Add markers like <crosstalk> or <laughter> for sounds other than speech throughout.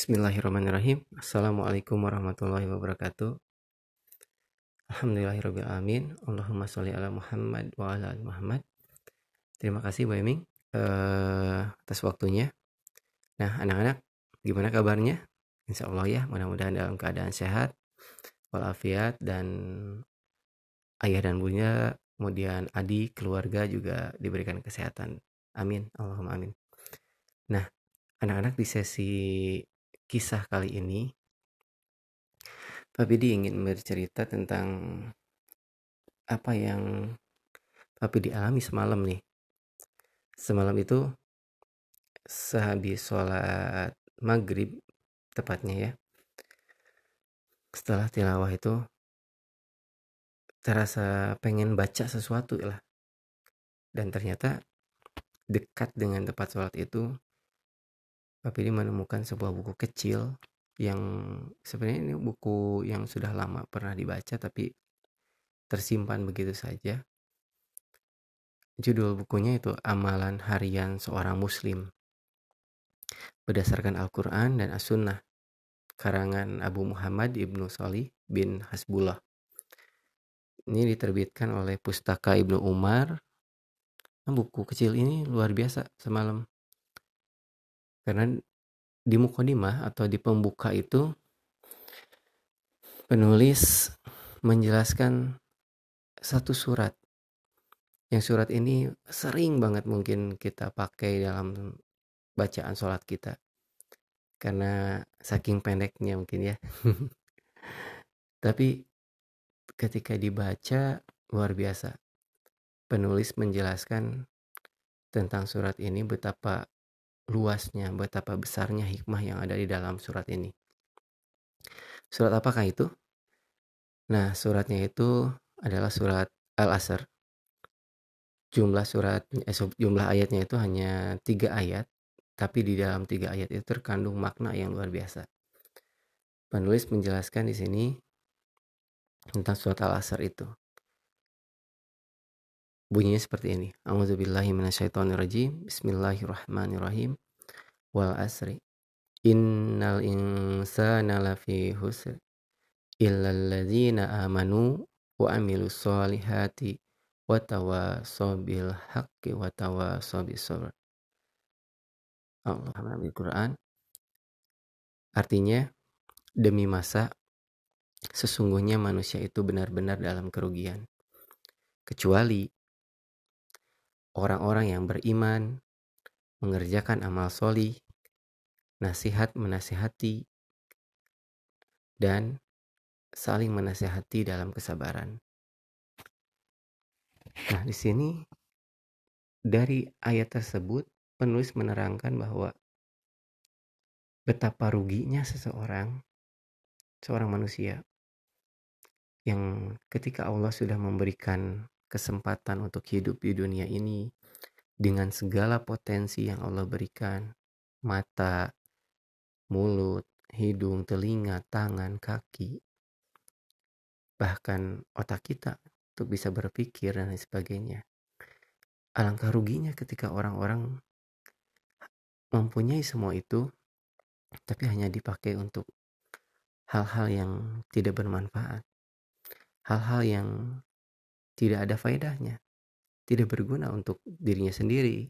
Bismillahirrahmanirrahim. Assalamualaikum warahmatullahi wabarakatuh. Alhamdulillahirrahmanirrahim. Allahumma sholli ala Muhammad wa ala ali Muhammad. Terima kasih Bu Eming uh, atas waktunya. Nah, anak-anak, gimana kabarnya? Insya Allah ya, mudah-mudahan dalam keadaan sehat, walafiat, dan ayah dan bunya, kemudian adik, keluarga juga diberikan kesehatan. Amin. Allahumma amin. Nah, anak-anak di sesi kisah kali ini Pak Bidi ingin bercerita tentang apa yang Pak Bidi alami semalam nih. Semalam itu sehabis sholat maghrib tepatnya ya. Setelah tilawah itu terasa pengen baca sesuatu lah. Dan ternyata dekat dengan tempat sholat itu Pak Pidi menemukan sebuah buku kecil yang sebenarnya ini buku yang sudah lama pernah dibaca tapi tersimpan begitu saja. Judul bukunya itu Amalan Harian Seorang Muslim. Berdasarkan Al-Quran dan As-Sunnah. Karangan Abu Muhammad Ibnu Salih bin Hasbullah. Ini diterbitkan oleh Pustaka Ibnu Umar. Buku kecil ini luar biasa semalam karena di mukodimah atau di pembuka itu penulis menjelaskan satu surat. Yang surat ini sering banget mungkin kita pakai dalam bacaan sholat kita. Karena saking pendeknya mungkin ya. <laughs> Tapi ketika dibaca luar biasa. Penulis menjelaskan tentang surat ini betapa luasnya, betapa besarnya hikmah yang ada di dalam surat ini. Surat apakah itu? Nah, suratnya itu adalah surat Al-Asr. Jumlah surat, eh, jumlah ayatnya itu hanya tiga ayat, tapi di dalam tiga ayat itu terkandung makna yang luar biasa. Penulis menjelaskan di sini tentang surat Al-Asr itu. Bunyinya seperti ini. A'udzubillahi minasyaitonirrajim. Bismillahirrahmanirrahim. Wal asri. Innal insana lafi husr. Illa alladzina amanu wa amilu solihati wa tawasaw bil haqqi wa tawasaw bis sabr. Allah Al-Quran. Artinya, demi masa, sesungguhnya manusia itu benar-benar dalam kerugian. Kecuali orang-orang yang beriman, mengerjakan amal soli, nasihat menasihati, dan saling menasihati dalam kesabaran. Nah, di sini dari ayat tersebut penulis menerangkan bahwa betapa ruginya seseorang, seorang manusia yang ketika Allah sudah memberikan kesempatan untuk hidup di dunia ini dengan segala potensi yang Allah berikan, mata, mulut, hidung, telinga, tangan, kaki, bahkan otak kita untuk bisa berpikir dan lain sebagainya. Alangkah ruginya ketika orang-orang mempunyai semua itu, tapi hanya dipakai untuk hal-hal yang tidak bermanfaat, hal-hal yang tidak ada faedahnya, tidak berguna untuk dirinya sendiri,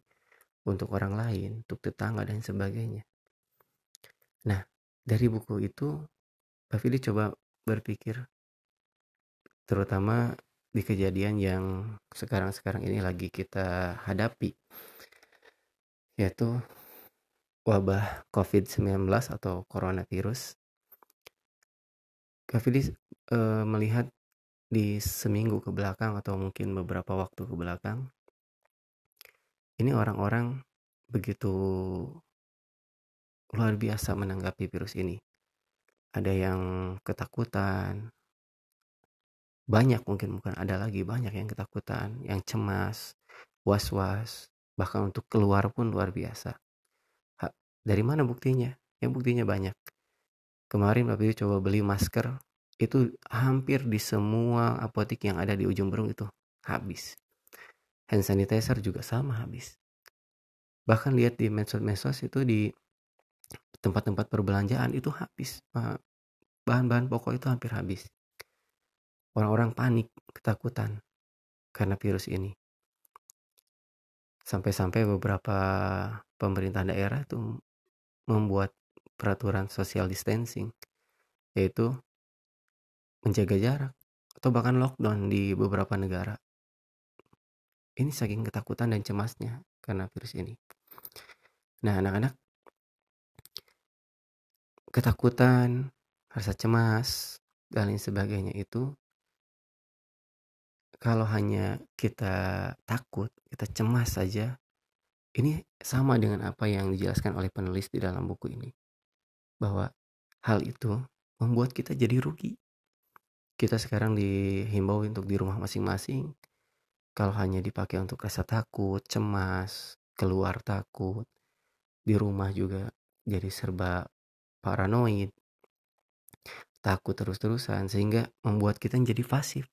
untuk orang lain, untuk tetangga dan sebagainya. Nah, dari buku itu, Pak Fili coba berpikir, terutama di kejadian yang sekarang-sekarang ini lagi kita hadapi, yaitu wabah COVID-19 atau coronavirus. Kak Fili e, melihat di seminggu ke belakang atau mungkin beberapa waktu ke belakang ini orang-orang begitu luar biasa menanggapi virus ini. Ada yang ketakutan banyak mungkin bukan ada lagi banyak yang ketakutan yang cemas was-was bahkan untuk keluar pun luar biasa. Dari mana buktinya? Ya buktinya banyak. Kemarin Bapak coba beli masker itu hampir di semua apotik yang ada di ujung berung itu habis. Hand sanitizer juga sama habis. Bahkan lihat di medsos-medsos itu di tempat-tempat perbelanjaan itu habis bahan-bahan pokok itu hampir habis orang-orang panik ketakutan karena virus ini sampai-sampai beberapa pemerintah daerah itu membuat peraturan social distancing yaitu menjaga jarak atau bahkan lockdown di beberapa negara. Ini saking ketakutan dan cemasnya karena virus ini. Nah, anak-anak ketakutan, rasa cemas, dan lain sebagainya itu kalau hanya kita takut, kita cemas saja, ini sama dengan apa yang dijelaskan oleh penulis di dalam buku ini. Bahwa hal itu membuat kita jadi rugi. Kita sekarang dihimbau untuk di rumah masing-masing. Kalau hanya dipakai untuk rasa takut, cemas, keluar takut, di rumah juga jadi serba paranoid, takut terus-terusan sehingga membuat kita jadi pasif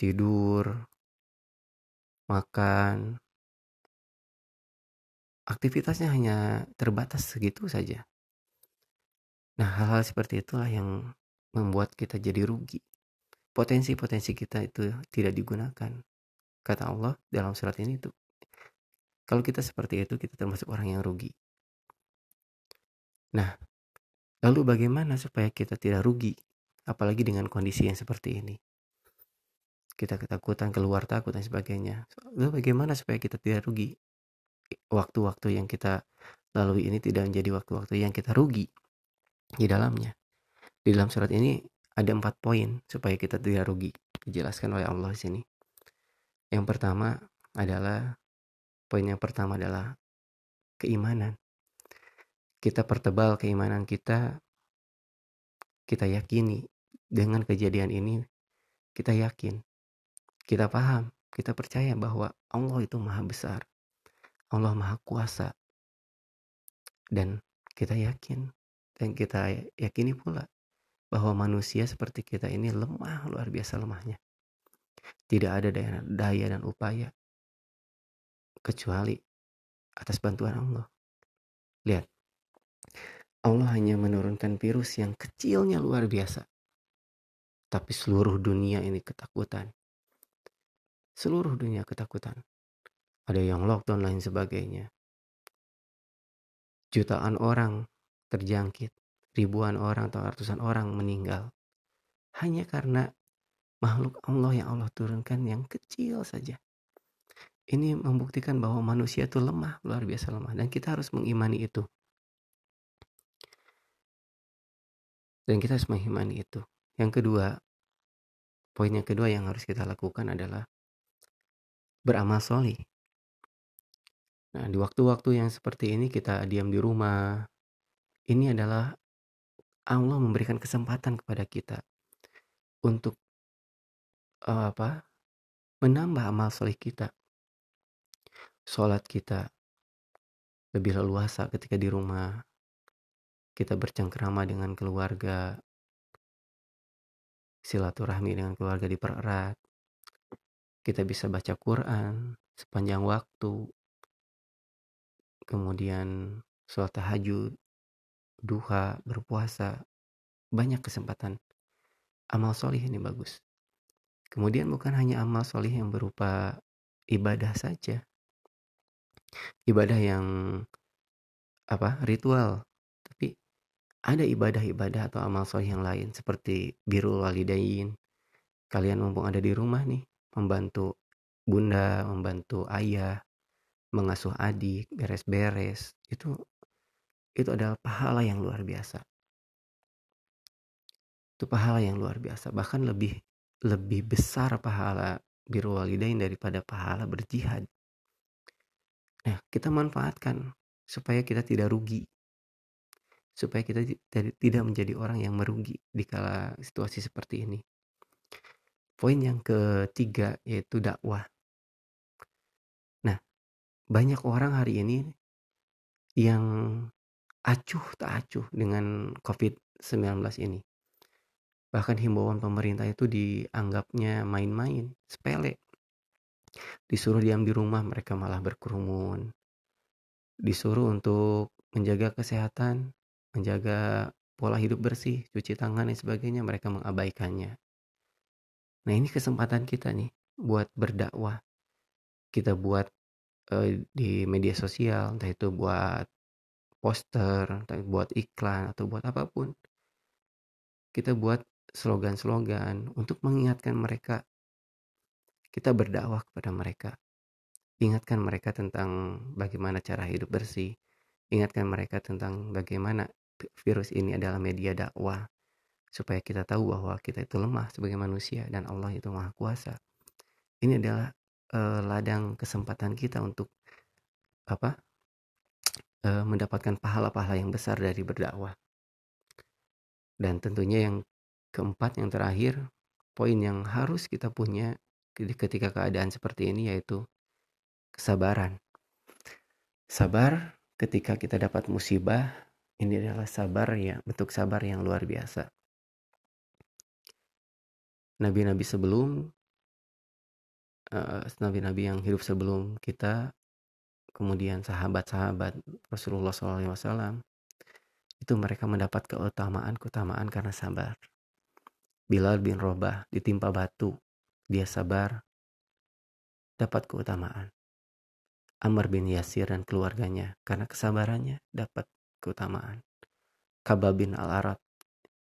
tidur, makan, aktivitasnya hanya terbatas segitu saja. Nah, hal-hal seperti itulah yang membuat kita jadi rugi. Potensi-potensi kita itu tidak digunakan. Kata Allah dalam surat ini itu. Kalau kita seperti itu, kita termasuk orang yang rugi. Nah, lalu bagaimana supaya kita tidak rugi? Apalagi dengan kondisi yang seperti ini kita ketakutan keluar takut dan sebagainya lalu bagaimana supaya kita tidak rugi waktu-waktu yang kita lalui ini tidak menjadi waktu-waktu yang kita rugi di dalamnya di dalam surat ini ada empat poin supaya kita tidak rugi dijelaskan oleh Allah di sini yang pertama adalah poin yang pertama adalah keimanan kita pertebal keimanan kita kita yakini dengan kejadian ini kita yakin kita paham, kita percaya bahwa Allah itu maha besar. Allah maha kuasa. Dan kita yakin dan kita yakini pula bahwa manusia seperti kita ini lemah, luar biasa lemahnya. Tidak ada daya, daya dan upaya kecuali atas bantuan Allah. Lihat, Allah hanya menurunkan virus yang kecilnya luar biasa. Tapi seluruh dunia ini ketakutan seluruh dunia ketakutan. Ada yang lockdown lain sebagainya. Jutaan orang terjangkit, ribuan orang atau ratusan orang meninggal. Hanya karena makhluk Allah yang Allah turunkan yang kecil saja. Ini membuktikan bahwa manusia itu lemah, luar biasa lemah. Dan kita harus mengimani itu. Dan kita harus mengimani itu. Yang kedua, poin yang kedua yang harus kita lakukan adalah beramal soleh. Nah, di waktu-waktu yang seperti ini kita diam di rumah. Ini adalah Allah memberikan kesempatan kepada kita untuk uh, apa? menambah amal soleh kita. Sholat kita lebih leluasa ketika di rumah. Kita bercengkrama dengan keluarga. Silaturahmi dengan keluarga dipererat kita bisa baca Quran sepanjang waktu kemudian sholat tahajud duha berpuasa banyak kesempatan. Amal solih ini bagus. Kemudian bukan hanya amal solih yang berupa ibadah saja. Ibadah yang apa ritual. Tapi ada ibadah-ibadah atau amal solih yang lain seperti birul walidain. Kalian mumpung ada di rumah nih membantu bunda, membantu ayah, mengasuh adik, beres-beres, itu itu adalah pahala yang luar biasa. Itu pahala yang luar biasa, bahkan lebih lebih besar pahala biru walidain daripada pahala berjihad. Nah, kita manfaatkan supaya kita tidak rugi. Supaya kita tidak menjadi orang yang merugi di kala situasi seperti ini. Poin yang ketiga yaitu dakwah. Nah, banyak orang hari ini yang acuh tak acuh dengan COVID-19 ini. Bahkan himbauan pemerintah itu dianggapnya main-main, sepele. Disuruh diam di rumah, mereka malah berkerumun. Disuruh untuk menjaga kesehatan, menjaga pola hidup bersih, cuci tangan dan sebagainya, mereka mengabaikannya. Nah ini kesempatan kita nih buat berdakwah. Kita buat uh, di media sosial, entah itu buat poster, buat iklan atau buat apa pun. Kita buat slogan-slogan untuk mengingatkan mereka. Kita berdakwah kepada mereka. Ingatkan mereka tentang bagaimana cara hidup bersih. Ingatkan mereka tentang bagaimana virus ini adalah media dakwah supaya kita tahu bahwa kita itu lemah sebagai manusia dan Allah itu maha kuasa. Ini adalah uh, ladang kesempatan kita untuk apa? Uh, mendapatkan pahala-pahala yang besar dari berdakwah. Dan tentunya yang keempat yang terakhir, poin yang harus kita punya ketika keadaan seperti ini yaitu kesabaran. Sabar ketika kita dapat musibah, ini adalah sabar ya, bentuk sabar yang luar biasa nabi-nabi sebelum uh, nabi-nabi yang hidup sebelum kita kemudian sahabat-sahabat Rasulullah SAW itu mereka mendapat keutamaan keutamaan karena sabar Bilal bin Robah ditimpa batu dia sabar dapat keutamaan Amr bin Yasir dan keluarganya karena kesabarannya dapat keutamaan Kabab bin Al-Arad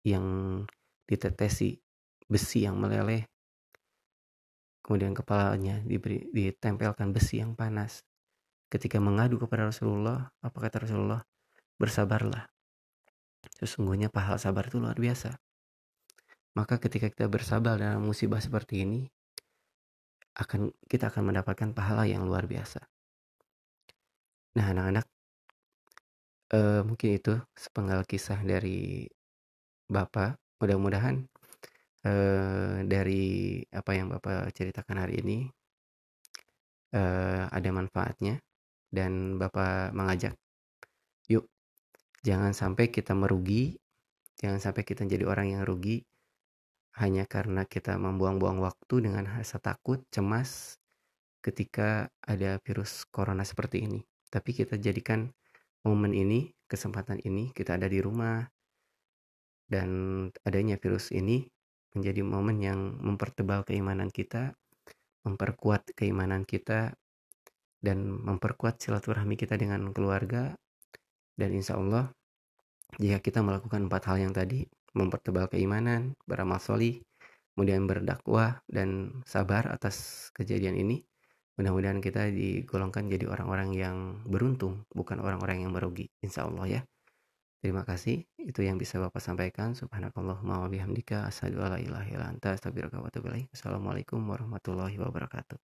yang ditetesi besi yang meleleh. Kemudian kepalanya diberi, ditempelkan besi yang panas. Ketika mengadu kepada Rasulullah, apa kata Rasulullah? Bersabarlah. Sesungguhnya pahala sabar itu luar biasa. Maka ketika kita bersabar dalam musibah seperti ini, akan kita akan mendapatkan pahala yang luar biasa. Nah, anak-anak, uh, mungkin itu sepenggal kisah dari Bapak. Mudah-mudahan uh, dari apa yang Bapak ceritakan hari ini uh, ada manfaatnya dan Bapak mengajak yuk jangan sampai kita merugi jangan sampai kita jadi orang yang rugi hanya karena kita membuang-buang waktu dengan rasa takut, cemas ketika ada virus corona seperti ini. Tapi kita jadikan momen ini, kesempatan ini, kita ada di rumah, dan adanya virus ini menjadi momen yang mempertebal keimanan kita, memperkuat keimanan kita, dan memperkuat silaturahmi kita dengan keluarga. Dan insya Allah, jika kita melakukan empat hal yang tadi, mempertebal keimanan, beramal solih, kemudian berdakwah, dan sabar atas kejadian ini, mudah-mudahan kita digolongkan jadi orang-orang yang beruntung, bukan orang-orang yang merugi. Insya Allah ya. Terima kasih. Itu yang bisa Bapak sampaikan. Subhanakallahumma wa bihamdika asyhadu an la warahmatullahi wabarakatuh.